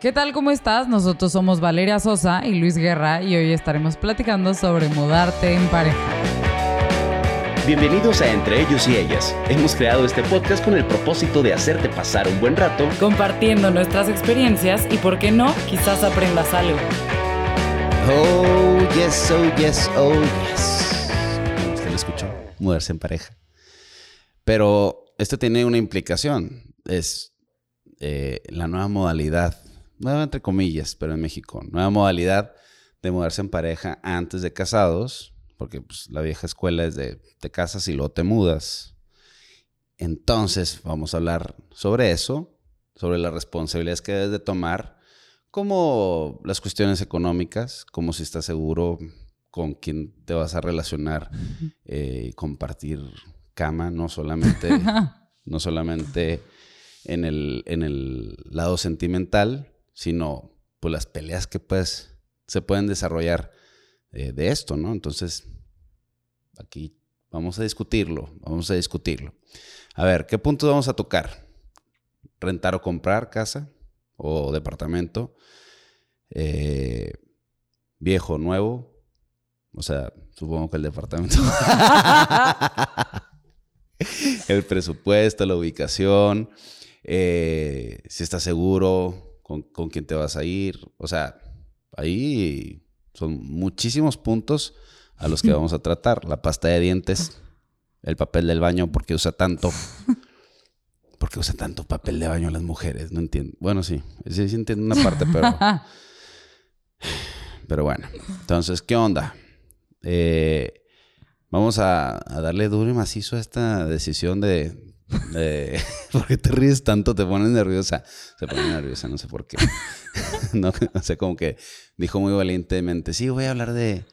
¿Qué tal? ¿Cómo estás? Nosotros somos Valeria Sosa y Luis Guerra y hoy estaremos platicando sobre mudarte en pareja. Bienvenidos a Entre ellos y ellas. Hemos creado este podcast con el propósito de hacerte pasar un buen rato compartiendo nuestras experiencias y, por qué no, quizás aprendas algo. Oh, yes, oh, yes, oh, yes. Usted lo escuchó, mudarse en pareja. Pero esto tiene una implicación. Es eh, la nueva modalidad nueva entre comillas, pero en México, nueva modalidad de mudarse en pareja antes de casados, porque pues, la vieja escuela es de te casas y luego te mudas. Entonces vamos a hablar sobre eso, sobre las responsabilidades que debes de tomar, como las cuestiones económicas, como si estás seguro con quién te vas a relacionar eh, y compartir cama, no solamente, no solamente en el, en el lado sentimental, sino pues las peleas que pues se pueden desarrollar eh, de esto, ¿no? Entonces, aquí vamos a discutirlo, vamos a discutirlo. A ver, ¿qué puntos vamos a tocar? Rentar o comprar casa o departamento, eh, viejo o nuevo, o sea, supongo que el departamento. el presupuesto, la ubicación, eh, si está seguro, con, quién te vas a ir. O sea, ahí son muchísimos puntos a los que vamos a tratar. La pasta de dientes, el papel del baño, porque usa tanto. ¿Por qué usa tanto papel de baño las mujeres? No entiendo. Bueno, sí, sí, sí entiendo una parte, pero. Pero bueno, entonces, ¿qué onda? Eh, vamos a, a, darle duro y macizo a esta decisión de, eh, ¿Por qué te ríes tanto? Te pones nerviosa. Se pone nerviosa, no sé por qué. no, sé, como que dijo muy valientemente, sí, voy a hablar de,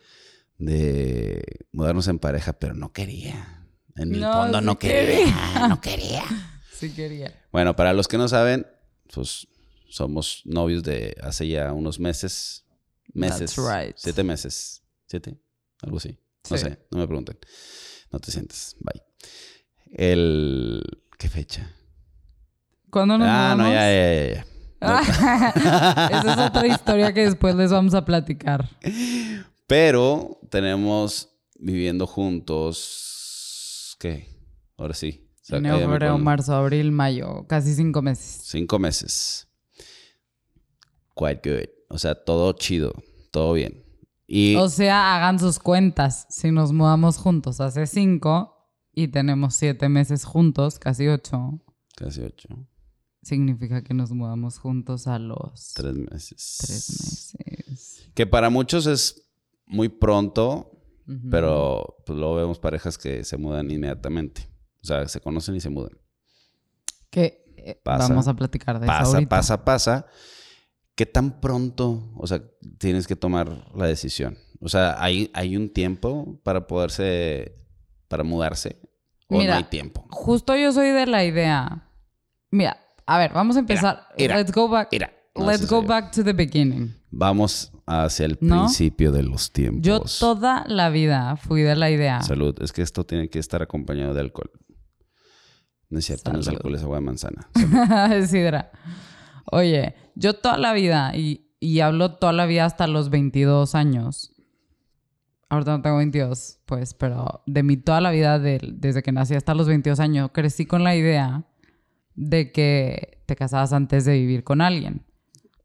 de mudarnos en pareja, pero no quería. En el fondo no quería. No quería. Sí quería. Bueno, para los que no saben, pues somos novios de hace ya unos meses. Meses. Siete meses. ¿Siete? Algo así. No sé, no me pregunten. No te sientes. Bye. El... ¿Qué fecha? ¿Cuándo nos Ah, no, ya, ya, ya. Esa es otra historia que después les vamos a platicar. Pero tenemos viviendo juntos. ¿Qué? Ahora sí. Enero, febrero, marzo, abril, mayo. Casi cinco meses. Cinco meses. Quite good. O sea, todo chido. Todo bien. Y... O sea, hagan sus cuentas. Si nos mudamos juntos hace cinco, y tenemos siete meses juntos, casi ocho. Casi ocho. Significa que nos mudamos juntos a los... Tres meses. Tres meses. Que para muchos es muy pronto, pero pues, luego vemos parejas que se mudan inmediatamente. O sea, se conocen y se mudan. Que eh, vamos a platicar de pasa, eso ahorita. Pasa, pasa, ¿Qué tan pronto, o sea, tienes que tomar la decisión? O sea, ¿hay, hay un tiempo para poderse, para mudarse? ¿O no hay tiempo? Justo yo soy de la idea. Mira, a ver, vamos a empezar. let's go back. let's go back to the beginning. Vamos hacia el principio de los tiempos. Yo toda la vida fui de la idea. Salud. Es que esto tiene que estar acompañado de alcohol. No es cierto, no es alcohol, es agua de manzana. es sidra. Oye, yo toda la vida, y, y hablo toda la vida hasta los 22 años, ahorita no tengo 22, pues, pero de mí toda la vida, desde que nací hasta los 22 años, crecí con la idea de que te casabas antes de vivir con alguien.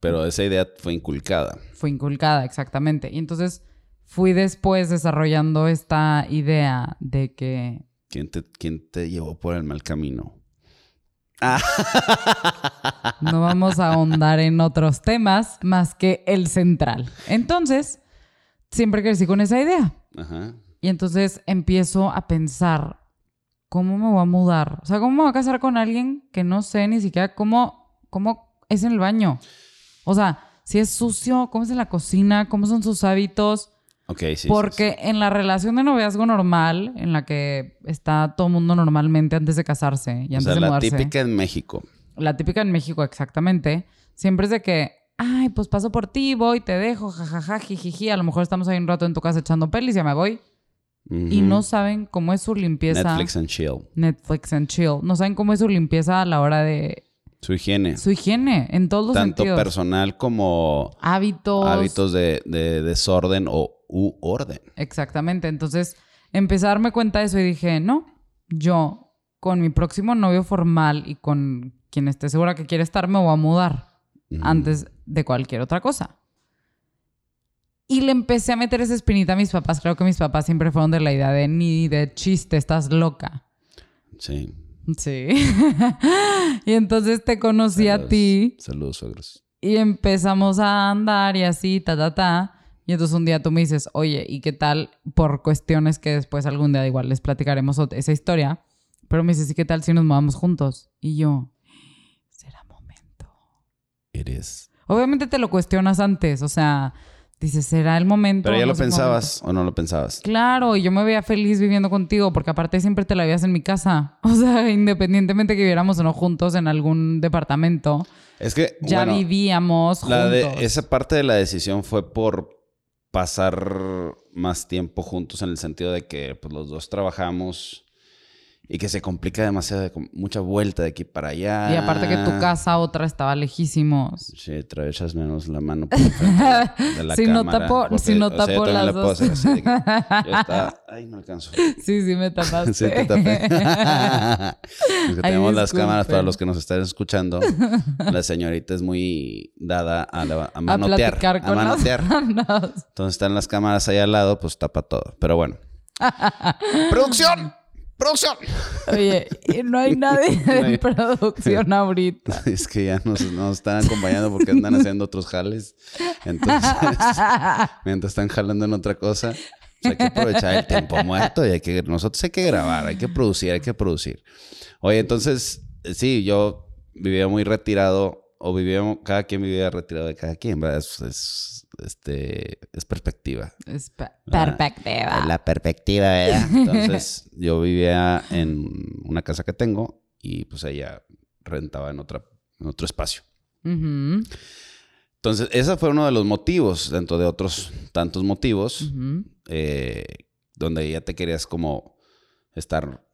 Pero esa idea fue inculcada. Fue inculcada, exactamente. Y entonces fui después desarrollando esta idea de que... ¿Quién te, quién te llevó por el mal camino? No vamos a ahondar en otros temas más que el central. Entonces, siempre crecí con esa idea. Ajá. Y entonces empiezo a pensar, ¿cómo me voy a mudar? O sea, ¿cómo me voy a casar con alguien que no sé ni siquiera cómo, cómo es en el baño? O sea, si es sucio, cómo es en la cocina, cómo son sus hábitos. Ok, sí. Porque en la relación de noviazgo normal, en la que está todo el mundo normalmente antes de casarse y antes o sea, la típica en México. La típica en México, exactamente. Siempre es de que ay, pues paso por ti, voy, te dejo, jajaja, jijiji. A lo mejor estamos ahí un rato en tu casa echando pelis, ya me voy. Y no saben cómo es su limpieza. Netflix and chill. Netflix and chill. No saben cómo es su limpieza a la hora de Su higiene. Su higiene, en todos los Tanto sentidos. personal como hábitos. hábitos de, de desorden o u orden. Exactamente. Entonces, empecé a darme cuenta de eso y dije, no, yo con mi próximo novio formal y con quien esté segura que quiere estar, me voy a mudar Antes de cualquier otra cosa. Y le empecé a meter esa espinita a mis papás. Creo que mis papás siempre fueron de la idea de ni de chiste, estás loca. Sí. Sí. y entonces te conocí a ti Saludos, suegros. y empezamos a andar y así, ta, ta, ta. Y entonces un día tú me dices, oye, ¿y qué tal por cuestiones que después algún día igual les platicaremos esa historia? Pero me dices, ¿y qué tal si nos mudamos juntos? Y yo. It is. Obviamente te lo cuestionas antes, o sea, dices, ¿será el momento? Pero ya No lo pensabas o no lo pensabas. Claro, y yo me veía feliz viviendo contigo, porque aparte siempre te la veías en mi casa. O sea, independientemente que viviéramos o no juntos en algún departamento, Es que ya bueno, vivíamos la de- esa parte de la decisión fue por pasar más tiempo juntos en el sentido de que pues, los dos trabajamos y que se complica demasiado, mucha vuelta de aquí para allá. Y aparte que tu casa otra estaba lejísimos. Sí, trae echas menos la mano por de la, Si no cámara, tapo- porque, si no o sea, yo tapo las dos. hacer así yo estaba... Ay, no alcanzo. Sí, sí me tapaste. Sí, te tapé. Ay, tenemos las cámaras para los que nos están escuchando. La señorita es muy dada a, la- a a manotear. a las manotear. Entonces están las cámaras ahí al lado, pues tapa todo. Pero bueno. ¡Producción! ¡Producción! Oye, y no hay nadie de producción ahorita. Es que ya nos, nos están acompañando porque andan haciendo otros jales. Entonces, mientras están jalando en otra cosa, pues hay que aprovechar el tiempo muerto y hay que, nosotros hay que grabar, hay que producir, hay que producir. Oye, entonces, sí, yo vivía muy retirado o vivíamos, cada quien vivía retirado de cada quien, ¿verdad? Es, es, este, es perspectiva. Es pe- perspectiva. La perspectiva, ¿verdad? Entonces, yo vivía en una casa que tengo y pues ella rentaba en, otra, en otro espacio. Entonces, ese fue uno de los motivos, dentro de otros tantos motivos, eh, donde ya te querías como estar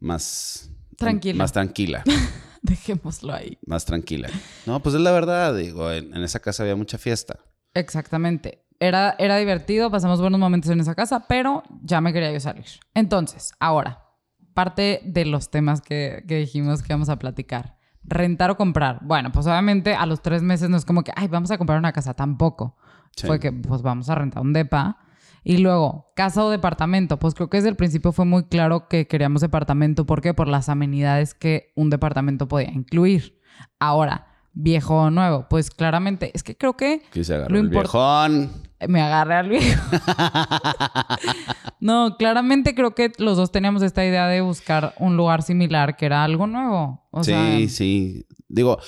más... Tranquila. Más tranquila, Dejémoslo ahí. más tranquila. No, pues es la verdad, digo, en, en esa casa había mucha fiesta. Exactamente. Era, era divertido, pasamos buenos momentos en esa casa, pero ya me quería yo salir. Entonces, ahora, parte de los temas que, que dijimos que vamos a platicar. Rentar o comprar. Bueno, pues obviamente a los tres meses no es como que, ay, vamos a comprar una casa, tampoco. Sí. Fue que, pues vamos a rentar un depa. Y luego, casa o departamento. Pues creo que desde el principio fue muy claro que queríamos departamento. ¿Por qué? Por las amenidades que un departamento podía incluir. Ahora, viejo o nuevo. Pues claramente, es que creo que Quise agarrar Lo el viejón. me agarré al viejo. no, claramente creo que los dos teníamos esta idea de buscar un lugar similar que era algo nuevo. O sí, sea, sí. Digo,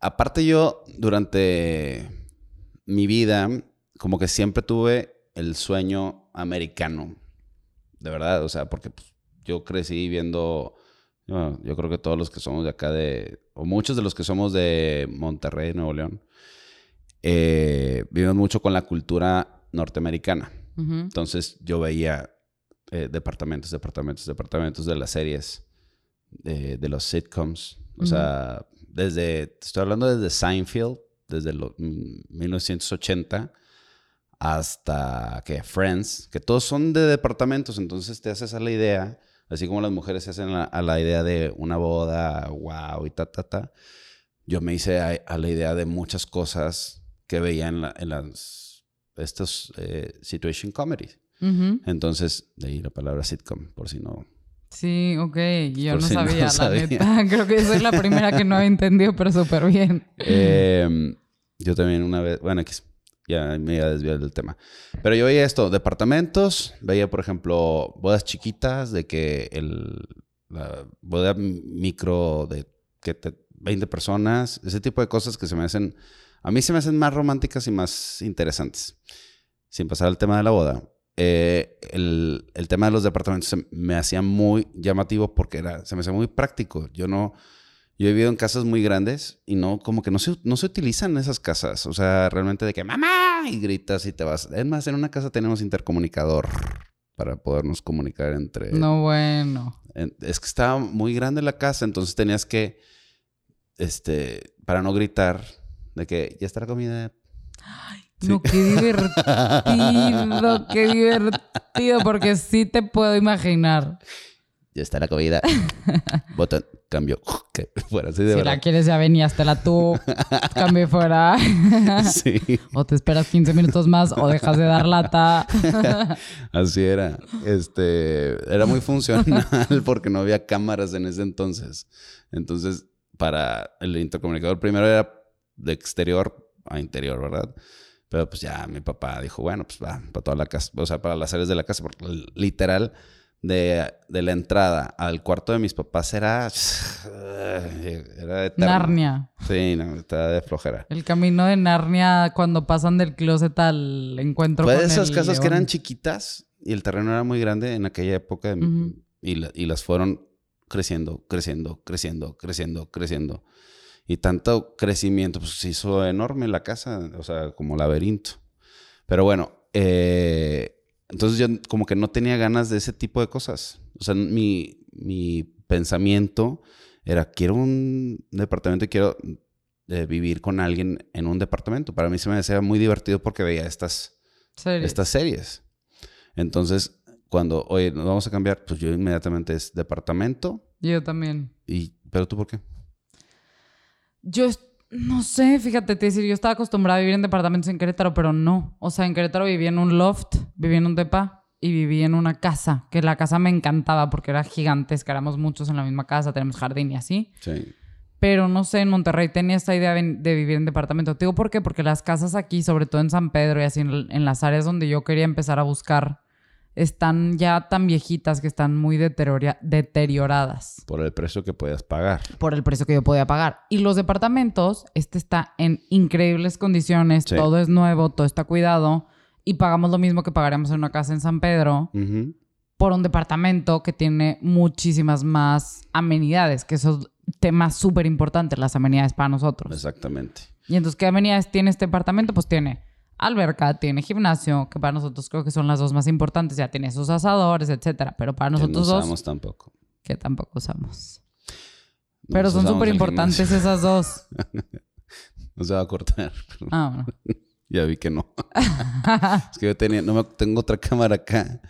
aparte yo durante mi vida, como que siempre tuve el sueño americano. De verdad, o sea, porque pues, yo crecí viendo, bueno, yo creo que todos los que somos de acá de, o muchos de los que somos de Monterrey, Nuevo León, eh, vivimos mucho con la cultura norteamericana. Entonces yo veía eh, departamentos, departamentos, departamentos de las series, de, de los sitcoms. O sea, desde, estoy hablando desde Seinfeld, desde los 1980 hasta que Friends, que todos son de departamentos, entonces te haces a la idea, así como las mujeres se hacen a, a la idea de una boda, wow, y ta, ta, ta. Yo me hice a, a la idea de muchas cosas que veía en, la- en las, estos eh, situation comedies. ujú. Entonces, de ahí la palabra sitcom, por si no. Sí, ok. Yo Por no si no sabía, la sabía. neta. Creo que soy la primera que no había entendido, pero súper bien. Eh, yo también una vez, bueno, ya me iba a desviar del tema. Pero yo veía esto, departamentos, veía, por ejemplo, bodas chiquitas, de que el, la boda micro de que te- 20 personas, ese tipo de cosas que se me hacen, a mí se me hacen más románticas y más interesantes. Sin pasar al tema de la boda. eh, el, el tema de los departamentos se me hacía muy llamativo porque era, se me hacía muy práctico. Yo no, yo he vivido en casas muy grandes y no, como que no se, no se utilizan esas casas. O sea, realmente de que mamá y gritas y te vas. Es más, en una casa tenemos intercomunicador para podernos comunicar entre. No, bueno. en- es que estaba muy grande la casa, entonces tenías que este, para no gritar de que ya está la comida. No, qué divertido, qué divertido, porque sí te puedo imaginar. Ya está la comida. Botón, cambio. Que fuera así de Si la quieres, ya venías, la tú. Cambio fuera. sí. O te esperas 15 minutos más o dejas de dar lata. así era. Este, era muy funcional porque no había cámaras en ese entonces. Entonces, para el intercomunicador, primero era de exterior a interior, ¿verdad? Pero pues ya mi papá dijo, bueno, pues va, para toda la casa, o sea, para las áreas de la casa, porque literal, de, la entrada al cuarto de mis papás era. Era Narnia. Sí, no, estaba de flojera. El camino de Narnia cuando pasan del closet al encuentro de esas casas que eran chiquitas y el terreno era muy grande en aquella época y, y las fueron creciendo, creciendo, creciendo, creciendo, creciendo. Y tanto crecimiento, pues se hizo enorme la casa, o sea, como laberinto. Pero bueno, eh, entonces yo como que no tenía ganas de ese tipo de cosas. O sea, mi, mi pensamiento era, quiero un departamento y quiero eh, vivir con alguien en un departamento. Para mí se me hacía muy divertido porque veía estas series. Estas series. Entonces, cuando, oye, nos vamos a cambiar, pues yo inmediatamente es departamento. Yo también. Y, ¿Pero tú por qué? Yo no sé, fíjate, te decir, yo estaba acostumbrada a vivir en departamentos en Querétaro, pero no. O sea, en Querétaro vivía en un loft, vivía en un depa y vivía en una casa, que la casa me encantaba porque era gigantesca, éramos muchos en la misma casa, tenemos jardín y así. Sí. Pero no sé, en Monterrey tenía esta idea de vivir en departamento. Te digo por qué, porque las casas aquí, sobre todo en San Pedro y así en las áreas donde yo quería empezar a buscar están ya tan viejitas que están muy deterioradas. Por el precio que puedas pagar. Por el precio que yo podía pagar. Y los departamentos, este está en increíbles condiciones, todo es nuevo, todo está cuidado y pagamos lo mismo que pagaríamos en una casa en San Pedro por un departamento que tiene muchísimas más amenidades, que eso es tema súper importante, las amenidades para nosotros. Exactamente. Y entonces, ¿qué amenidades tiene este departamento? Pues tiene alberca, tiene gimnasio, que para nosotros creo que son las dos más importantes. Ya tiene sus asadores, etcétera. Pero para nosotros que no usamos tampoco. Que tampoco usamos. Pero son súper importantes esas dos. no se va a cortar. Ah, bueno. ya vi que no. es que yo tenía, no me, tengo otra cámara acá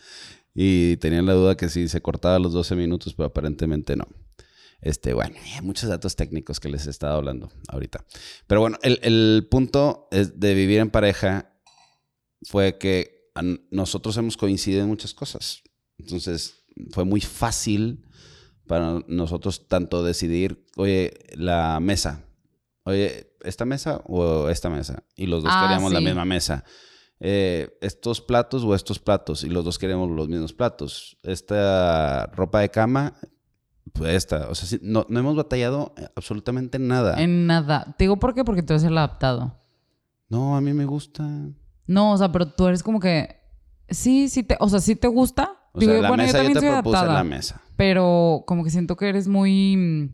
y tenía la duda que si se cortaba los 12 minutos, pero aparentemente no. Este, bueno, hay muchos datos técnicos que les he estado hablando ahorita. Pero bueno, el, punto de vivir en pareja fue que nosotros hemos coincidido en muchas cosas. Entonces, fue muy fácil para nosotros tanto decidir, oye, la mesa, oye, esta mesa o esta mesa. Y los dos ah, queríamos la misma mesa. Eh, estos platos o estos platos. Y los dos queremos los mismos platos. Esta ropa de cama esta, o sea, no, no hemos batallado absolutamente nada. En nada. Te digo por qué, porque tú eres el adaptado. No, a mí me gusta. No, o sea, pero tú eres como que. Sí, sí te. O sea, sí te gusta. O sea, la mesa yo, te propuse la mesa. Pero como que siento que eres muy.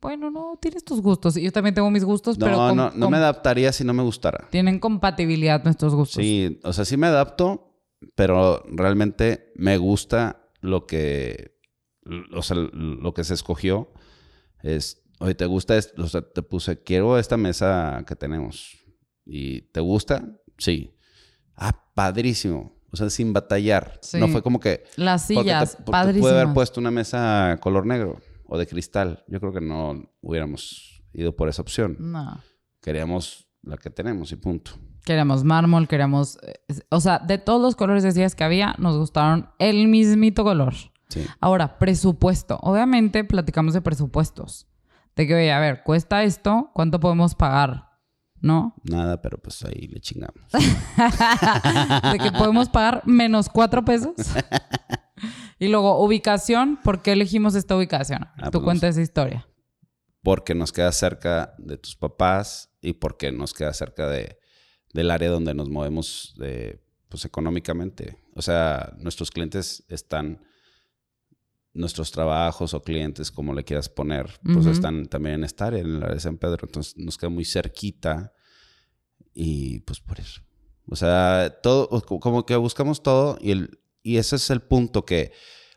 Bueno, no, tienes tus gustos. Yo también tengo mis gustos, pero. No, no, no me adaptaría si no me gustara. Tienen compatibilidad nuestros gustos. Sí, o sea, sí me adapto, pero realmente me gusta lo que o sea, lo que se escogió es, oye, ¿te gusta esto? O sea, te puse, quiero esta mesa que tenemos. ¿Y te gusta? Sí. Ah, padrísimo. O sea, sin batallar. No fue como que... Las sillas, padrísimas. Puede haber puesto una mesa color negro o de cristal. Yo creo que no hubiéramos ido por esa opción. No. Queríamos la que tenemos y punto. Queríamos mármol, queríamos... Eh, o sea, de todos los colores de sillas que había, nos gustaron el mismito color. Ahora, presupuesto. Obviamente platicamos de presupuestos. De que, oye, a ver, cuesta esto, ¿cuánto podemos pagar? ¿No? Nada, pero pues ahí le chingamos. de que podemos pagar menos cuatro pesos. y luego, ubicación. ¿Por qué elegimos esta ubicación? Ah, Tú pues, cuenta esa historia. Porque nos queda cerca de tus papás y porque nos queda cerca de, del área donde nos movemos de, pues, económicamente. O sea, nuestros clientes están nuestros trabajos o clientes, como le quieras poner, pues están también en esta área, en la de San Pedro. Entonces nos queda muy cerquita y pues por eso. O sea, todo, como que buscamos todo y, el, y ese es el punto que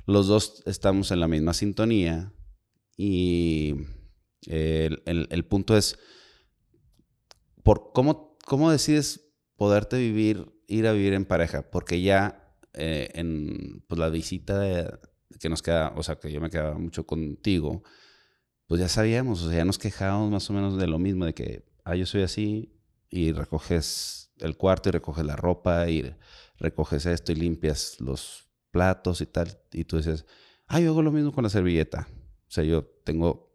los dos estamos en la misma sintonía y, El, punto es, por cómo, ¿cómo decides poderte vivir, ir a vivir en pareja? Porque ya eh, en pues, la visita que nos queda, o sea, que yo me quedaba mucho contigo, pues ya sabíamos, o sea, ya nos quejábamos más o menos de lo mismo, de que, ah, yo soy así, y recoges el cuarto y recoges la ropa y recoges esto y limpias los platos y tal, y tú dices, ah, yo hago lo mismo con la servilleta. O sea, yo tengo...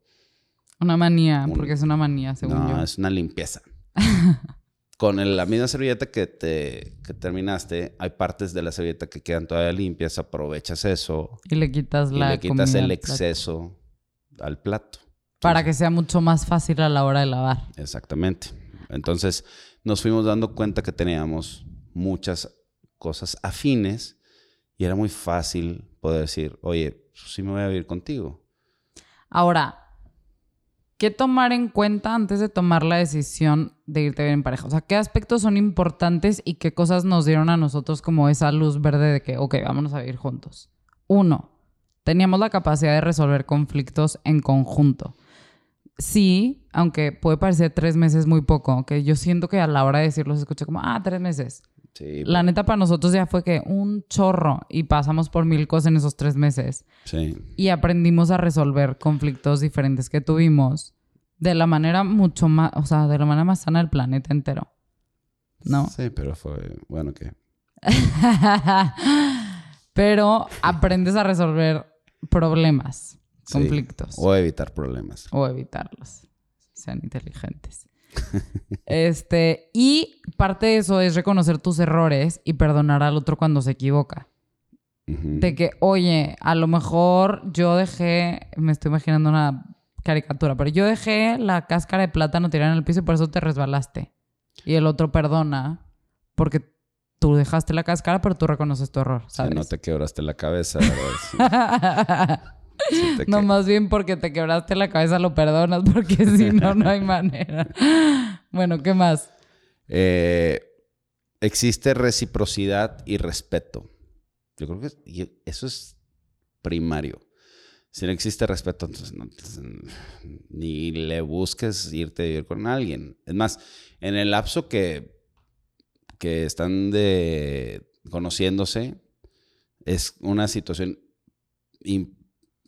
Una manía, porque es una manía, según no, es una limpieza. con la misma servilleta que, te, que terminaste, hay partes de la servilleta que quedan todavía limpias, aprovechas eso. Y le quitas la Y le quitas el exceso al plato. Para que sea mucho más fácil a la hora de lavar. Exactamente. Entonces nos fuimos dando cuenta que teníamos muchas cosas afines y era muy fácil poder decir, oye, pues sí me voy a vivir contigo. Ahora, ¿qué tomar en cuenta antes de tomar la decisión de irte vivir en pareja? O sea, ¿qué aspectos son importantes y qué cosas nos dieron a nosotros como esa luz verde de que, ok, vámonos a vivir juntos? Uno, teníamos la capacidad de resolver conflictos en conjunto sí, aunque puede parecer tres meses muy poco, que yo siento que a la hora de decirlo se escucha como, ah, tres meses. Sí, la neta para nosotros ya fue que un chorro y pasamos por mil cosas en esos tres meses. Sí. Y aprendimos a resolver conflictos diferentes que tuvimos de la manera mucho más, o sea, de la manera más sana del planeta entero. ¿No? Sí, pero fue, bueno, que... pero aprendes a resolver problemas conflictos. O evitar problemas. O evitarlos. Sean inteligentes. Este, y parte de eso es reconocer tus errores y perdonar al otro cuando se equivoca. De que, oye, a lo mejor yo dejé, me estoy imaginando una caricatura, pero yo dejé la cáscara de plátano tirada en el piso y por eso te resbalaste. Y el otro perdona porque tú dejaste la cáscara, pero tú reconoces tu error. ¿sabes? no te quebraste la cabeza. no, más bien porque te quebraste la cabeza lo perdonas, porque si no, no hay manera. bueno, ¿qué más? Eh, existe reciprocidad y respeto. Yo creo que eso es primario. Si no existe respeto, entonces, ni le busques irte a vivir con alguien. Es más, en el lapso que, que están de conociéndose, es una situación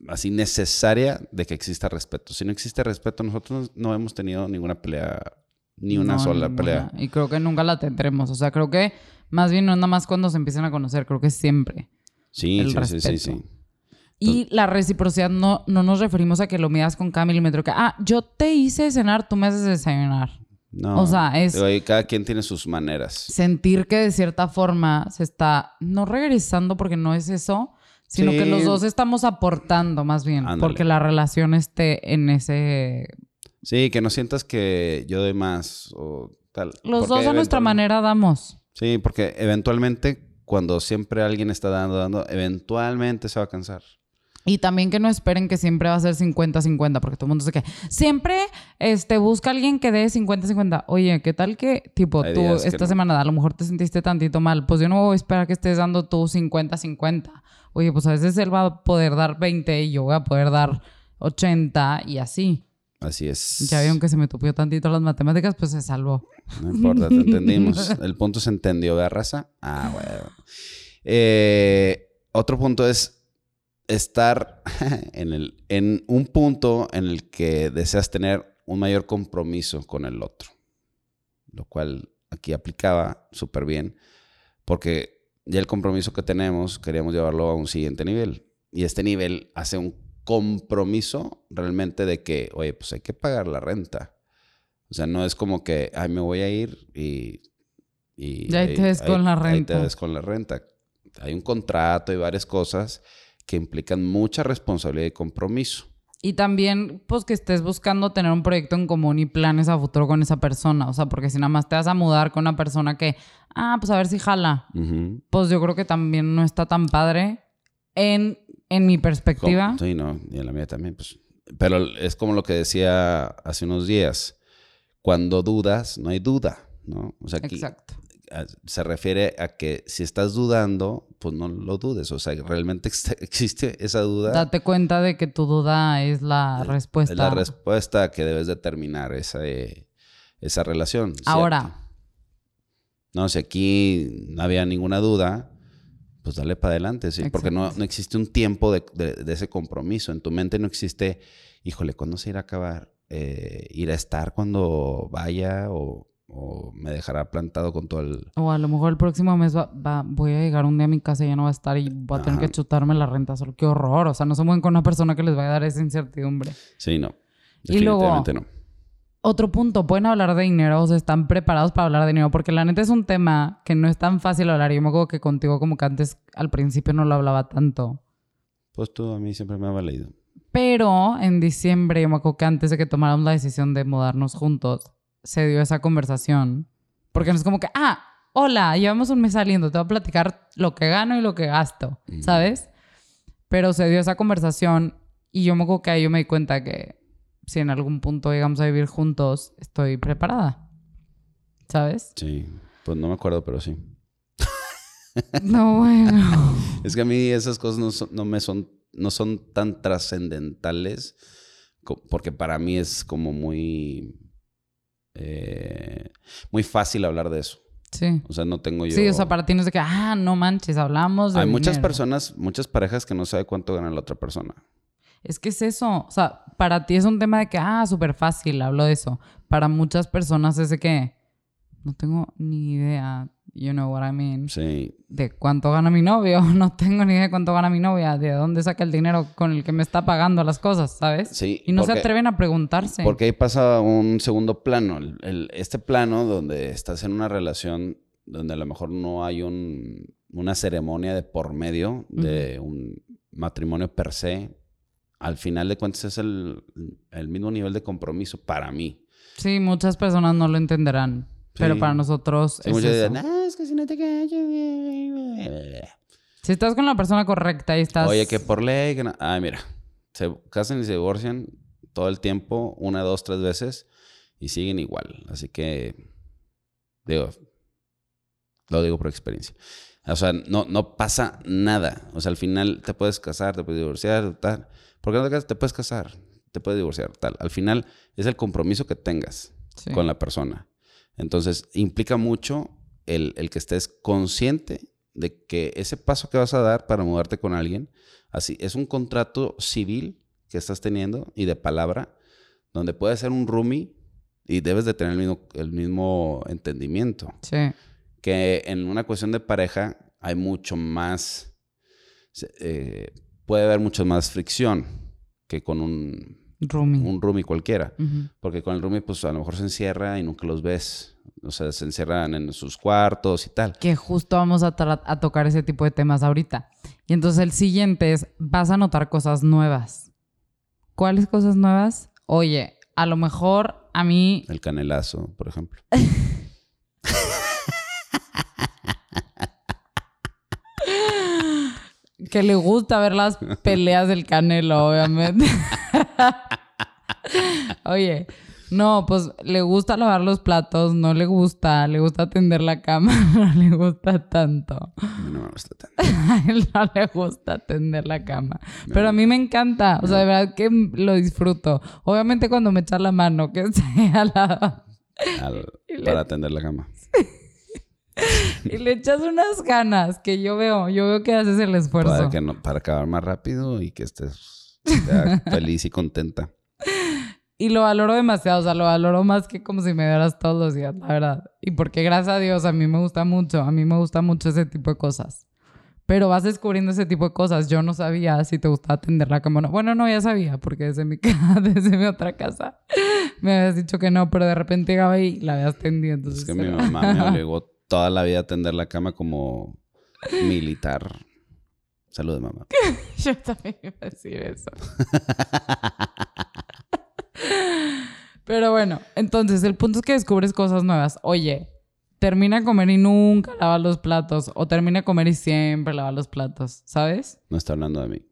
así necesaria de que exista respeto. Si no existe respeto, nosotros no hemos tenido ninguna pelea, ni una sola pelea. Y creo que nunca la tendremos. O sea, creo que más bien no nada más cuando se empiezan a conocer, creo que siempre. Sí, sí, sí, sí, Y la reciprocidad no, no nos referimos a que lo midas con cada milímetro. Que, ah, yo te hice cenar, tú me haces desayunar. No. O sea, es. cada quien tiene sus maneras. Sentir que de cierta forma se está no regresando porque no es eso, sino que los dos estamos aportando más bien, porque la relación esté en ese... Sí, que no sientas que yo doy más o tal. Los dos a nuestra manera damos. Sí, porque eventualmente cuando siempre alguien está dando, dando, eventualmente se va a cansar. Y también que no esperen que siempre va a ser 50-50, porque todo el mundo se que siempre este, busca a alguien que dé 50-50. Oye, ¿qué tal que, tipo, tú esta semana a lo mejor te sentiste tantito mal? Pues yo no voy a esperar que estés dando tú 50-50 oye, pues a veces él va a poder dar 20 y yo voy a poder dar 80 y así. Así es. Ya vieron que se me tupió tantito las matemáticas, pues se salvó. No importa, te entendimos. El punto se entendió, ¿verdad, raza? Ah, bueno. Eh, otro punto es estar en, el, en un punto en el que deseas tener un mayor compromiso con el otro. Lo cual aquí aplicaba súper bien. Porque ya el compromiso que tenemos, queríamos llevarlo a un siguiente nivel. Y este nivel hace un compromiso realmente de que, oye, pues hay que pagar la renta. O sea, no es como que, ay, me voy a ir y... y ya ahí te des con la renta. Ahí te des con la renta. Hay un contrato y varias cosas que implican mucha responsabilidad y compromiso. Y también, pues, que estés buscando tener un proyecto en común y planes a futuro con esa persona. O sea, porque si nada más te vas a mudar con una persona que, ah, pues a ver si jala. Pues yo creo que también no está tan padre en, en mi perspectiva. Sí, no, y en la mía también. Pues. Pero es como lo que decía hace unos días. Cuando dudas, no hay duda, ¿no? O sea, Exacto. Se refiere a que si estás dudando, pues no lo dudes. O sea, realmente existe esa duda. Date cuenta de que tu duda es la respuesta. Es la respuesta que debes determinar esa, esa relación. Ahora. No, si aquí no había ninguna duda, pues dale para adelante, sí. Porque no, no, existe un tiempo de, de, ese compromiso. En tu mente no existe, híjole, ¿cuándo se irá a acabar? Eh, ¿Ir a estar cuando vaya? O o me dejará plantado con todo el... O a lo mejor el próximo mes va, voy a llegar un día a mi casa y ya no va a estar y voy a tener que chutarme la renta. Solo qué horror. O sea, no se mueven con una persona que les vaya a dar esa incertidumbre. Sí, no. Definitivamente no. Otro punto, pueden hablar de dinero, o sea, están preparados para hablar de dinero, porque la neta es un tema que no es tan fácil hablar. Yo me acuerdo que contigo como que antes al principio no lo hablaba tanto. Pues tú a mí siempre me ha valido. Pero en diciembre, yo me acuerdo que antes de que tomáramos la decisión de mudarnos juntos, se dio esa conversación. Porque no es como que, ah, hola, llevamos un mes saliendo, te voy a platicar lo que gano y lo que gasto, ¿sabes? Pero se dio esa conversación y yo me acuerdo que ahí yo me di cuenta que si en algún punto llegamos a vivir juntos, estoy preparada. ¿Sabes? Sí, pues no me acuerdo, pero sí. No, bueno. es que a mí esas cosas no, no me son, no son tan trascendentales porque para mí es como muy eh, muy fácil hablar de eso. Sí. O sea, no tengo yo. Sí, o sea, para ti no es de que, ah, no manches, hablamos de. Hay muchas personas, muchas parejas que no saben cuánto gana la otra persona. Es que es eso. O sea, para ti es un tema de que, ah, súper fácil, hablo de eso. Para muchas personas es de que no tengo ni idea you know what I mean, sí. de cuánto gana mi novio, no tengo ni idea de cuánto gana mi novia, de dónde saca el dinero con el que me está pagando las cosas, ¿sabes? Sí. Y no se atreven a preguntarse. Porque ahí pasa un segundo plano, este plano donde estás en una relación donde a lo mejor no hay un, una ceremonia de por medio de un matrimonio per se, al final de cuentas es el, el mismo nivel de compromiso para mí. Sí, muchas personas no lo entenderán. Pero para nosotros es es que si no te Si estás con la persona correcta y estás... Oye, que por ley... Que no... Ay, mira. Se casan y se divorcian todo el tiempo, una, dos, tres veces, y siguen igual. Así que... Digo... Lo digo por experiencia. O sea, no, no pasa nada. O sea, al final te puedes casar, te puedes divorciar, tal. ¿Por qué no te casas? Te puedes casar, te puedes divorciar, tal. Al final es el compromiso que tengas con la persona. Entonces, implica mucho el, que estés consciente de que ese paso que vas a dar para mudarte con alguien, así, es un contrato civil que estás teniendo y de palabra, donde puede ser un roomie y debes de tener el mismo, el mismo entendimiento. Sí. Que en una cuestión de pareja hay mucho más, eh, puede haber mucho más fricción que con un un roomie cualquiera. Porque con el roomie, pues a lo mejor se encierra y nunca los ves. O sea, se encierran en sus cuartos y tal. Que justo vamos a, a tocar ese tipo de temas ahorita. Y entonces el siguiente es, vas a notar cosas nuevas. ¿Cuáles cosas nuevas? Oye, a lo mejor a mí... El canelazo, por ejemplo. que le gusta ver las peleas del Canelo, obviamente. Oye, no, pues le gusta lavar los platos, no le gusta, le gusta tender la cama, no le gusta tanto. No me gusta tanto. No le gusta tender la cama. Pero a mí me encanta, o sea, de verdad que lo disfruto. Obviamente cuando me echa la mano, que sea la... para tender la cama. y le echas unas ganas que yo veo, yo veo que haces el esfuerzo. Para, que no, para acabar más rápido y que estés feliz y contenta. Y lo valoro demasiado, o sea, lo valoro más que como si me dieras todos los días, la verdad. Y porque gracias a Dios a mí me gusta mucho, a mí me gusta mucho ese tipo de cosas. Pero vas descubriendo ese tipo de cosas. Yo no sabía si te gustaba atender la cama o no. Bueno, no, ya sabía, porque desde mi, desde mi otra casa me habías dicho que no, pero de repente llegaba ahí y la habías tendido. Entonces es que mi mamá me obligó toda la vida a tender la cama como militar. Saludos, mamá. Yo también iba a decir eso. Pero bueno, entonces el punto es que descubres cosas nuevas. Oye, termina a comer y nunca lava los platos. O termina a comer y siempre lava los platos, ¿sabes? No está hablando de mí.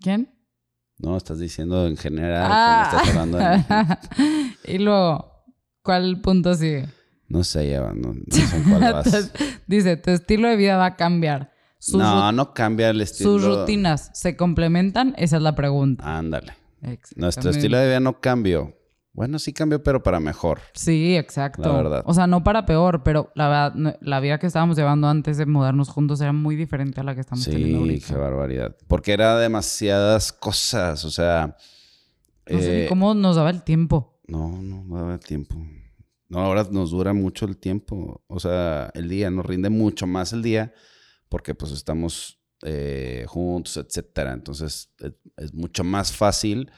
¿Quién? No, estás diciendo en general que no estás hablando de mí. y luego, ¿cuál punto sigue? No sé, ya, no, sé cuál vas. Dice, tu estilo de vida va a cambiar. No, no cambia el estilo. ¿Sus rutinas se complementan? Esa es la pregunta. Ándale. Nuestro estilo de vida no cambió. Bueno, sí cambió, pero para mejor. Sí, exacto. La verdad. O sea, no para peor, pero la verdad, la vida que estábamos llevando antes de mudarnos juntos era muy diferente a la que estamos teniendo ahorita. Sí, qué barbaridad. Porque era demasiadas cosas, o sea... No sé eh, cómo nos daba el tiempo. No, no daba el tiempo. No, ahora nos dura mucho el tiempo. O sea, el día nos rinde mucho más el día porque pues estamos eh, juntos, etcétera. Entonces es, mucho más fácil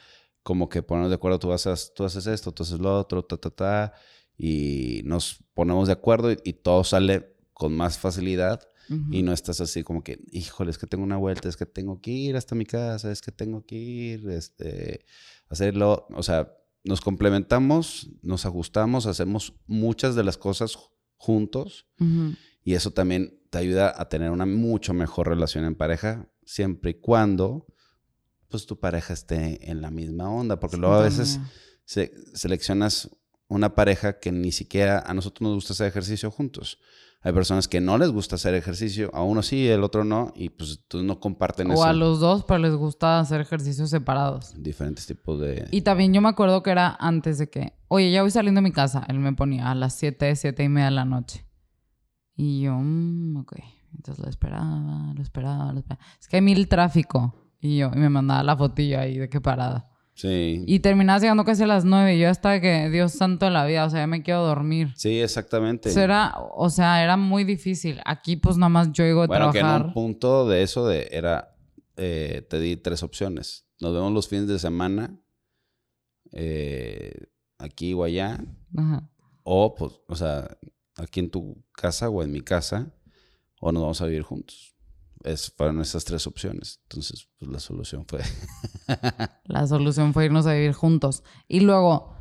como que ponernos de acuerdo, tú, haces, tú haces esto, tú haces lo otro, ta, ta, ta, y nos ponemos de acuerdo y, todo sale con más facilidad y no estás así como que, híjole, es que tengo una vuelta, es que tengo que ir hasta mi casa, es que tengo que ir, este, hacerlo, o sea, nos complementamos, nos ajustamos, hacemos muchas de las cosas juntos y eso también te ayuda a tener una mucho mejor relación en pareja, siempre y cuando pues tu pareja esté en la misma onda, porque luego a veces seleccionas una pareja que ni siquiera a nosotros nos gusta hacer ejercicio juntos. Hay personas que no les gusta hacer ejercicio, a uno sí, el otro no, y pues tú no comparten eso. O a los dos, pero les gusta hacer ejercicios separados. Diferentes tipos de... Y también yo me acuerdo que era antes de que, oye, ya voy saliendo de mi casa. Él me ponía a las 7, 7 y media de la noche. Y yo, mmm, ok. Entonces lo esperaba, lo esperaba, lo esperaba. Es que hay mil tráfico. Y yo, y me mandaba la fotillo ahí de qué parada. Sí. Y terminaba llegando casi a las nueve. Y yo hasta que, Dios santo de la vida, o sea, ya me quiero dormir. Sí, exactamente. era, o sea, era muy difícil. Aquí, pues, nada más yo a bueno, trabajar. Bueno, que en un punto de eso de, era, eh, te di tres opciones. Nos vemos los fines de semana, eh, aquí o allá. Ajá. O, pues, o sea, aquí en tu casa o en mi casa. O nos vamos a vivir juntos es, fueron esas tres opciones. Entonces, pues la solución fue... la solución fue irnos a vivir juntos. Y luego,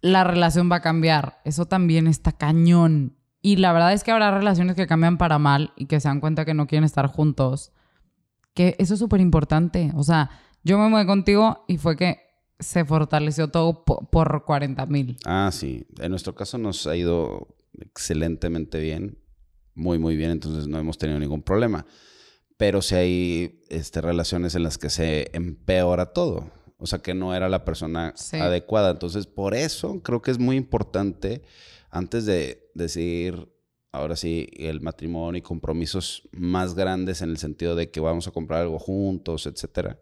la relación va a cambiar. Eso también está cañón. Y la verdad es que habrá relaciones que cambian para mal y que se dan cuenta que no quieren estar juntos. Que eso es súper importante. O sea, yo me mudé contigo y fue que se fortaleció todo por 40 mil. Ah, sí. En nuestro caso nos ha ido excelentemente bien muy, muy bien, entonces no hemos tenido ningún problema. Pero si hay este, relaciones en las que se empeora todo, o sea, que no era la persona adecuada. Entonces, por eso creo que es muy importante, antes de decir, ahora sí, el matrimonio y compromisos más grandes en el sentido de que vamos a comprar algo juntos, etcétera,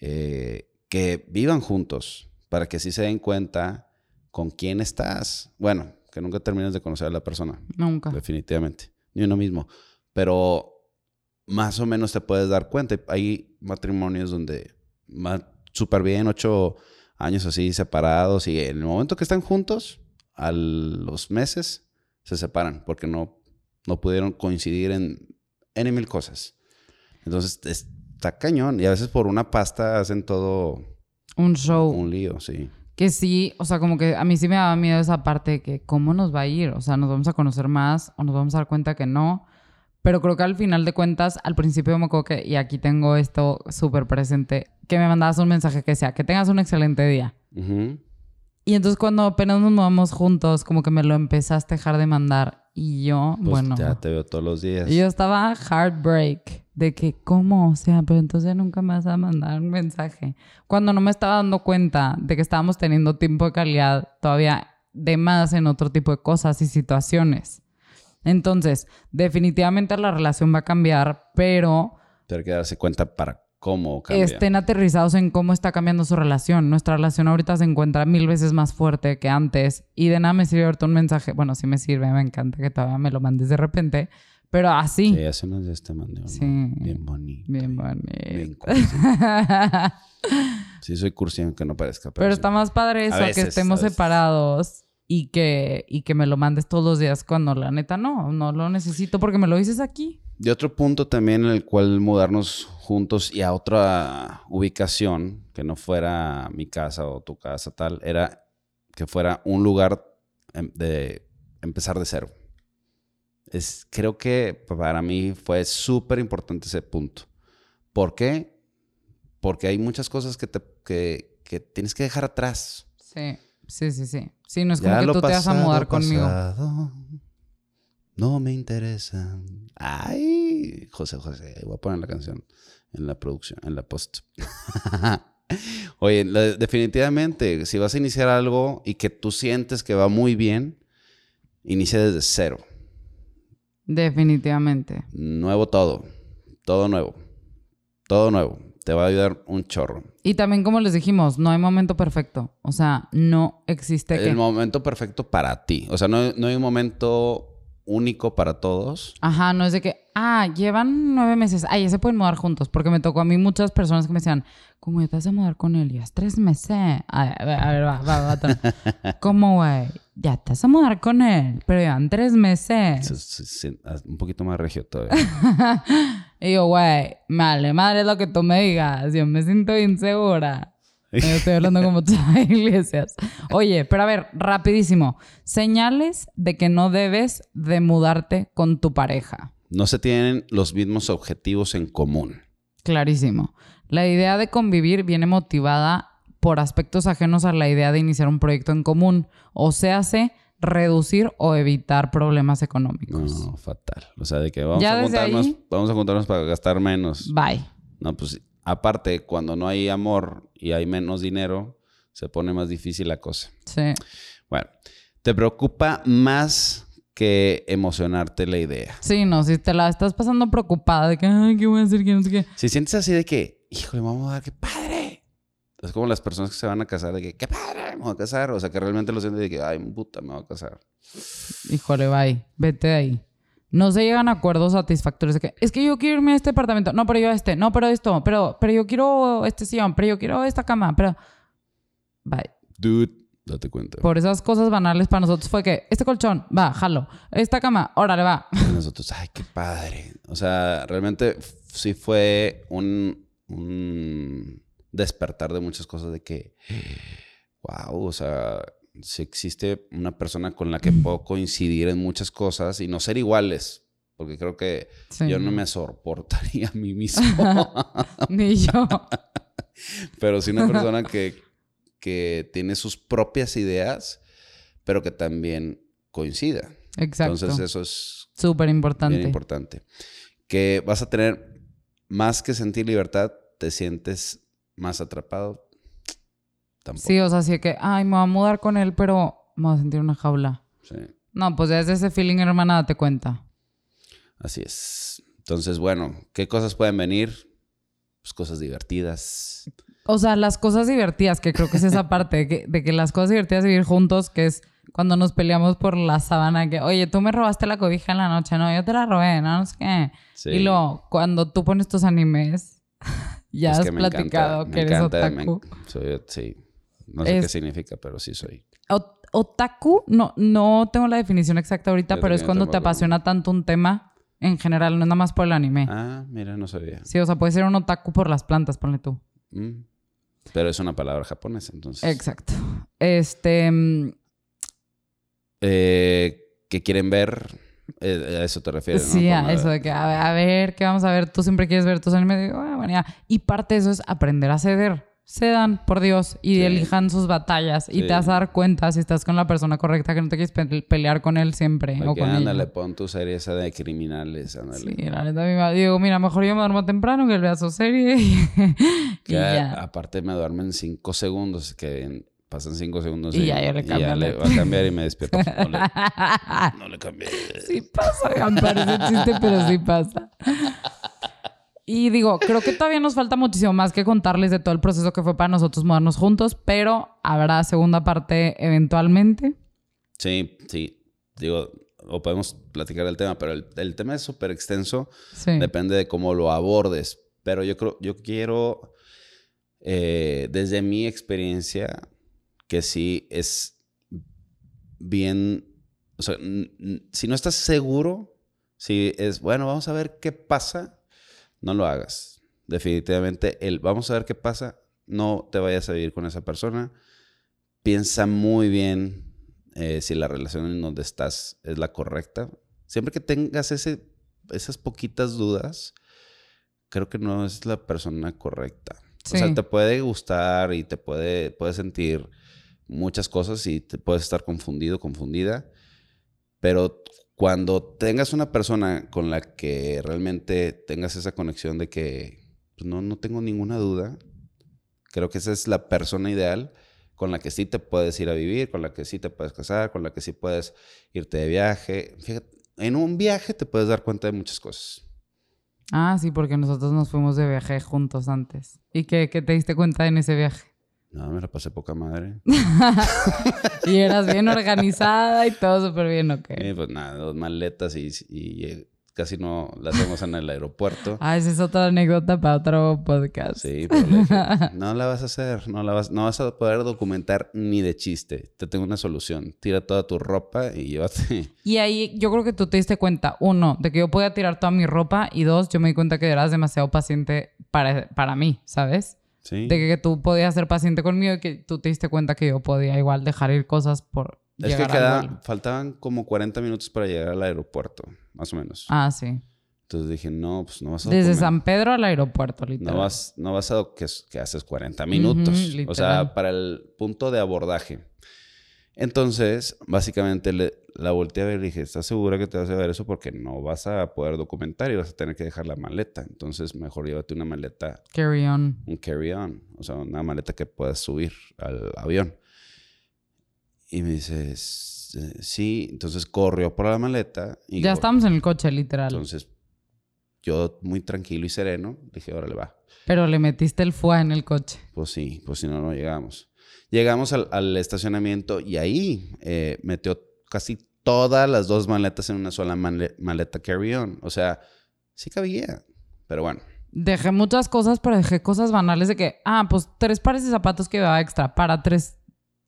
eh, que vivan juntos para que así se den cuenta con quién estás. Bueno, que nunca termines de conocer a la persona. Nunca. Definitivamente. Ni uno mismo. Pero más o menos te puedes dar cuenta. Hay matrimonios donde súper bien, ocho años así separados y en el momento que están juntos, a los meses se separan porque no, no pudieron coincidir en N mil cosas. Entonces está cañón y a veces por una pasta hacen todo... Un show. Un lío, sí que sí, o sea, como que a mí sí me daba miedo esa parte de que cómo nos va a ir, o sea, nos vamos a conocer más o nos vamos a dar cuenta que no. Pero creo que al final de cuentas, al principio me acuerdo que, y aquí tengo esto súper presente, que me mandabas un mensaje que sea, que tengas un excelente día. Y entonces cuando apenas nos movamos juntos, como que me lo empezaste a dejar de mandar. Y yo, pues bueno. Ya te veo todos los días. Y yo estaba heartbreak de que, ¿cómo? O sea, pero entonces nunca me vas a mandar un mensaje. Cuando no me estaba dando cuenta de que estábamos teniendo tiempo de calidad todavía de más en otro tipo de cosas y situaciones. Entonces, definitivamente la relación va a cambiar, pero... Tener que darse cuenta para cómo cambia. Estén aterrizados en cómo está cambiando su relación. Nuestra relación ahorita se encuentra mil veces más fuerte que antes. Y de nada me sirve ahorita un mensaje. Bueno, sí me sirve, me encanta que todavía me lo mandes de repente. Pero así. Sí, hace unos días te mandé Sí. Bien bonito. Bien bonito. Bien sí, soy cursi aunque no parezca. Pero, está más padre eso, que estemos separados y que, y que me lo mandes todos los días cuando la neta no, no lo necesito porque me lo dices aquí. Y otro punto también en el cual mudarnos juntos y a otra ubicación, que no fuera mi casa o tu casa tal, era que fuera un lugar em, de empezar de cero. Es, creo que para mí fue súper importante ese punto. ¿Por qué? Porque hay muchas cosas que, te, que, que tienes que dejar atrás. Sí, sí, sí, sí. Sí, no es como que tú te vas a mudar conmigo. No me interesa. Ay, José José, voy a poner la canción en la producción, en la post. Oye, definitivamente, si vas a iniciar algo y que tú sientes que va muy bien, inicia desde cero. Definitivamente. Nuevo todo. Todo nuevo. Todo nuevo. Te va a ayudar un chorro. Y también, como les dijimos, no hay momento perfecto. O sea, no existe. El momento perfecto para ti. O sea, no, no hay un momento único para todos. Ajá, no es de que, ah, llevan nueve meses, ah, ya se pueden mudar juntos, porque me tocó a mí muchas personas que me decían, ¿cómo te vas a mudar con él? Ya es tres meses. A ver, a ver, va, va, va. ¿Cómo, güey? Ya te vas a mudar con él, pero llevan tres meses. un poquito más regio todavía. y yo, güey, vale, madre, lo que tú me digas, yo me siento insegura. Estoy hablando como Chava Iglesias. Oye, pero a ver, rapidísimo. Señales de que no debes de mudarte con tu pareja. No se tienen los mismos objetivos en común. Clarísimo. La idea de convivir viene motivada por aspectos ajenos a la idea de iniciar un proyecto en común. O se hace reducir o evitar problemas económicos. No, fatal. O sea, de que vamos a juntarnos, vamos a juntarnos para gastar menos. Bye. No, pues aparte, cuando no hay amor y hay menos dinero, se pone más difícil la cosa. Sí. Bueno, ¿te preocupa más que emocionarte la idea? Sí, no, si te la estás pasando preocupada de que, ay, ¿qué voy a hacer? ¿Qué no sé qué? Si sientes así de que, híjole, vamos a dar, qué padre. Es como las personas que se van a casar de que, qué padre, me voy a casar. O sea, que realmente lo sienten de que, ay, puta, me voy a casar. Híjole, bye, vete de ahí no se llegan a acuerdos satisfactorios de que es que yo quiero irme a este apartamento, no, pero yo a este, no, pero esto, pero, pero yo quiero este sillón, pero yo quiero esta cama, pero... Bye. Dude, date cuenta. Por esas cosas banales para nosotros fue que este colchón, va, jalo. Esta cama, órale, va. Y nosotros, ay, qué padre. O sea, realmente sí fue un, un despertar de muchas cosas de que, wow, o sea si existe una persona con la que puedo coincidir en muchas cosas y no ser iguales, porque creo que yo no me soportaría a mí mismo. Ni yo. pero sí una persona que, que tiene sus propias ideas, pero que también coincida. Exacto. Entonces eso es súper importante. Importante. Que vas a tener más que sentir libertad, te sientes más atrapado, Sí, o sea, sí que, ay, me voy a mudar con él, pero me voy a sentir una jaula. Sí. No, pues desde ese feeling, hermana, date cuenta. Así es. Entonces, bueno, ¿qué cosas pueden venir? Pues cosas divertidas. O sea, las cosas divertidas, que creo que es esa parte, de que, de que las cosas divertidas de vivir juntos, que es cuando nos peleamos por la sábana, que, oye, tú me robaste la cobija en la noche, no, yo te la robé, no, no sé qué. Sí. Y luego, cuando tú pones tus animes, ya has platicado que eres otaku. soy, sí. No sé qué significa, pero sí soy. otaku, no, no tengo la definición exacta ahorita, pero es cuando te apasiona tanto un tema en general, no es nada más por el anime. Ah, mira, no sabía. Sí, o sea, puede ser un otaku por las plantas, ponle tú. Mm. Pero es una palabra japonesa, entonces. Exacto. Este. Mm, eh, ¿Qué quieren ver? Eh, a eso te refieres, Sí, a eso de que, a ver, ¿qué vamos a ver? Tú siempre quieres ver tus animes. Ah, bueno, Y parte de eso es aprender a ceder cedan, por Dios, y elijan sus batallas. Y te vas a dar cuenta si estás con la persona correcta, que no te quieres pelear con él siempre. o con ándale, pon tu serie esa de criminales, ándale. Sí, la neta, digo, mira, mejor yo me duermo temprano que él vea su serie. y, ya. Aparte me duermen cinco segundos, que pasan cinco segundos. Y, ya, yo le le va a cambiar y me despierto. No le, no le cambié. Sí pasa, parece chiste, pero sí pasa. Y digo, creo que todavía nos falta muchísimo más que contarles de todo el proceso que fue para nosotros mudarnos juntos, pero habrá segunda parte eventualmente. Sí, sí. Digo, o podemos platicar el tema, pero el, tema es súper extenso. Depende de cómo lo abordes. Pero yo creo, yo quiero, eh, desde mi experiencia, que sí es bien, o sea, si no estás seguro, si es, bueno, vamos a ver qué pasa no lo hagas. Definitivamente, el vamos a ver qué pasa, no te vayas a vivir con esa persona. Piensa muy bien eh, si la relación en donde estás es la correcta. Siempre que tengas ese, esas poquitas dudas, creo que no es la persona correcta. O sea, te puede gustar y te puede, puede sentir muchas cosas y te puedes estar confundido, confundida. Pero cuando tengas una persona con la que realmente tengas esa conexión de que pues, no, no tengo ninguna duda, creo que esa es la persona ideal con la que sí te puedes ir a vivir, con la que sí te puedes casar, con la que sí puedes irte de viaje. Fíjate, en un viaje te puedes dar cuenta de muchas cosas. Ah, sí, porque nosotros nos fuimos de viaje juntos antes. ¿Y qué, qué te diste cuenta en ese viaje? No, me la pasé poca madre. y eras bien organizada y todo súper bien, ¿ok? Pues nada, dos maletas y, y, casi no la hacemos en el aeropuerto. Ah, esa es otra anécdota para otro podcast. Sí, pero no la vas a hacer, no la vas, no vas a poder documentar ni de chiste. Te tengo una solución. Tira toda tu ropa y llévate. Y ahí yo creo que tú te diste cuenta, uno, de que yo podía tirar toda mi ropa y dos, yo me di cuenta que eras demasiado paciente para, para mí, ¿sabes? Sí. De que, tú podías ser paciente conmigo y que tú te diste cuenta que yo podía igual dejar ir cosas por es que queda, faltaban como 40 minutos para llegar al aeropuerto, más o menos. Ah, sí. Entonces dije, no, pues no vas a... Desde San Pedro al aeropuerto, literal. No vas, no vas a... que, que haces 40 minutos. o sea, para el punto de abordaje. Entonces, básicamente le, la volteé a ver y dije, ¿estás segura que te vas a ver eso? Porque no vas a poder documentar y vas a tener que dejar la maleta. Entonces, mejor llévate una maleta. Carry on. Un carry on. O sea, una maleta que puedas subir al avión. Y me dice, sí, entonces corrió por la maleta. Y ya estamos en el coche, literal. Entonces, yo muy tranquilo y sereno, dije, órale, va. Pero le metiste el fuá en el coche. Pues sí, pues si no, no llegamos. Llegamos al, estacionamiento y ahí eh, metió casi todas las dos maletas en una sola maleta carry-on. O sea, sí cabía, pero bueno. Dejé muchas cosas, pero dejé cosas banales de que, ah, pues tres pares de zapatos que iba extra para tres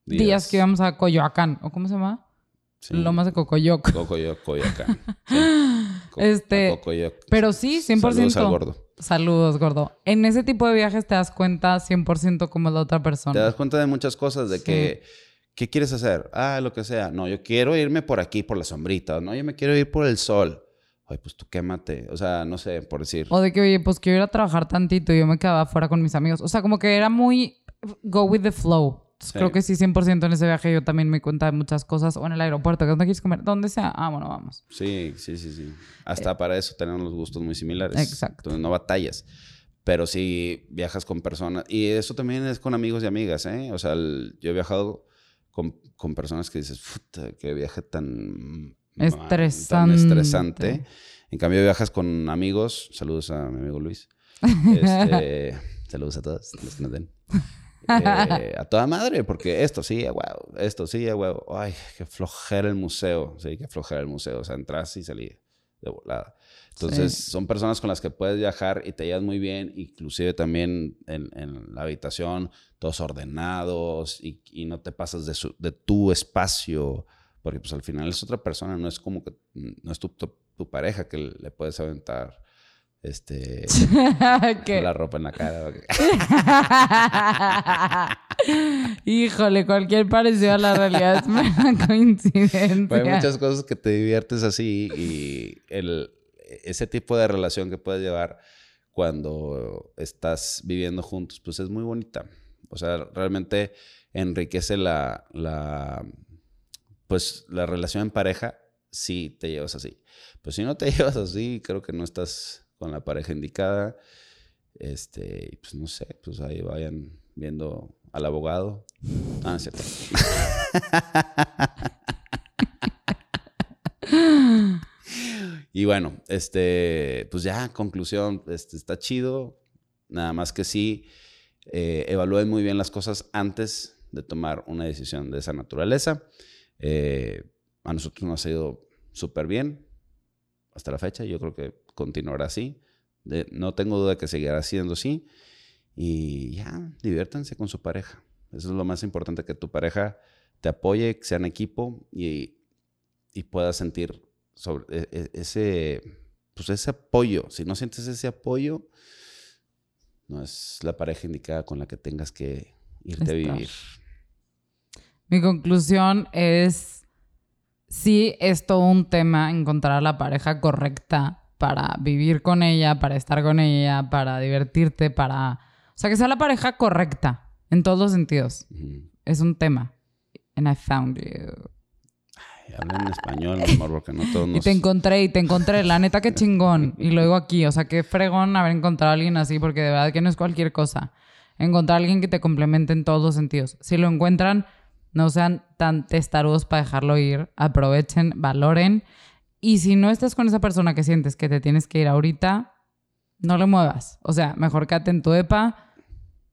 días, que íbamos a Coyoacán. ¿O cómo se llama? Sí. Lomas de Cocoyoc. Cocoyoc, Coyoacán. este, pero sí, 100%. Saludos al gordo. Saludos, gordo. En ese tipo de viajes te das cuenta 100% como la otra persona. Te das cuenta de muchas cosas, de que, ¿qué quieres hacer? Ah, lo que sea. No, yo quiero irme por aquí, por la sombrita. No, yo me quiero ir por el sol. Ay, pues tú quémate. O sea, no sé, por decir. O de que, oye, pues quiero ir a trabajar tantito y yo me quedaba afuera con mis amigos. O sea, como que era muy go with the flow. Creo que sí, 100% en ese viaje yo también me cuenta de muchas cosas. O en el aeropuerto, que ¿dónde quieres comer? Donde sea. Ah, bueno, vamos. Sí, sí, sí, sí. Hasta eh, para eso tenemos los gustos muy similares. Exacto. Entonces no batallas. Pero si viajas con personas. Y eso también es con amigos y amigas, ¿eh? O sea, yo he viajado con, con personas que dices, puta, qué viaje tan... Estresante. Tan estresante. En cambio, viajas con amigos. Saludos a mi amigo Luis. Este, saludos a todos los que nos den. Eh, a toda madre, porque esto sí, wow, esto sí, wow, ay, que flojera el museo, sí, que flojera el museo, o sea, entras y salí de volada. Entonces, son personas con las que puedes viajar y te llevas muy bien, inclusive también en, la habitación, todos ordenados y, no te pasas de, de, tu espacio, porque pues al final es otra persona, no es como que, no es tu, tu pareja que le puedes aventar este la ropa en la cara. Híjole, cualquier parecido a la realidad es una coincidencia. hay muchas cosas que te diviertes así y el, ese tipo de relación que puedes llevar cuando estás viviendo juntos, pues es muy bonita. O sea, realmente enriquece la, la pues la relación en pareja si te llevas así. Pues si no te llevas así, creo que no estás con la pareja indicada. Este, pues no sé, pues ahí vayan viendo al abogado. Ah, cierto. y bueno, este, pues ya, conclusión, este, está chido. Nada más que sí, eh, evalúen muy bien las cosas antes de tomar una decisión de esa naturaleza. Eh, a nosotros nos ha ido súper bien hasta la fecha. Yo creo que continuará así. no tengo duda que seguirá siendo así. Y ya, diviértanse con su pareja. Eso es lo más importante, que tu pareja te apoye, que sean equipo y, y puedas sentir sobre e, e, ese, pues ese apoyo. Si no sientes ese apoyo, no es la pareja indicada con la que tengas que irte a vivir. Mi conclusión es, sí es todo un tema encontrar la pareja correcta para vivir con ella, para estar con ella, para divertirte, para... O sea, que sea la pareja correcta en todos los sentidos. Es un tema. and I found you. Ay, habla en español, mi amor, porque no todos nos... Y te encontré, y te encontré. La neta, qué chingón. Y lo digo aquí. O sea, qué fregón haber encontrado a alguien así, porque de verdad que no es cualquier cosa. Encontrar a alguien que te complemente en todos los sentidos. Si lo encuentran, no sean tan testarudos para dejarlo ir. Aprovechen, valoren. Y si no estás con esa persona que sientes que te tienes que ir ahorita, no le muevas. O sea, mejor quédate en tu EPA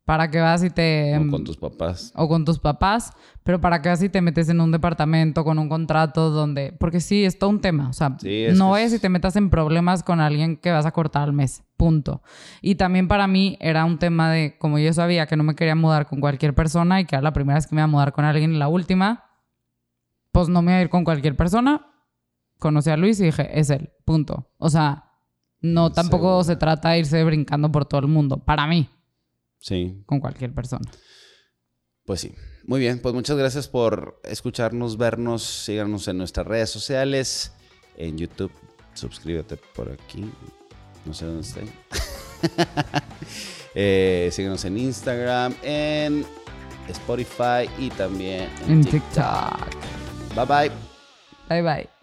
para que vas y te... O con tus papás. O con tus papás, pero para que vas y te metes en un departamento con un contrato donde... Porque sí, es todo un tema. O sea, no es... y te metas en problemas con alguien que vas a cortar al mes. Punto. Y también para mí era un tema de, como yo sabía que no me quería mudar con cualquier persona y que era la primera vez que me iba a mudar con alguien y la última, pues no me iba a ir con cualquier persona. Conocí a Luis y dije, es él. Punto. O sea, no tampoco se trata de irse brincando por todo el mundo. Para mí. Sí. Con cualquier persona. Pues sí. Muy bien, pues muchas gracias por escucharnos, vernos, síganos en nuestras redes sociales, en YouTube, suscríbete por aquí, no sé dónde estoy. eh, síganos en Instagram, en Spotify y también en, TikTok. Bye bye. Bye bye.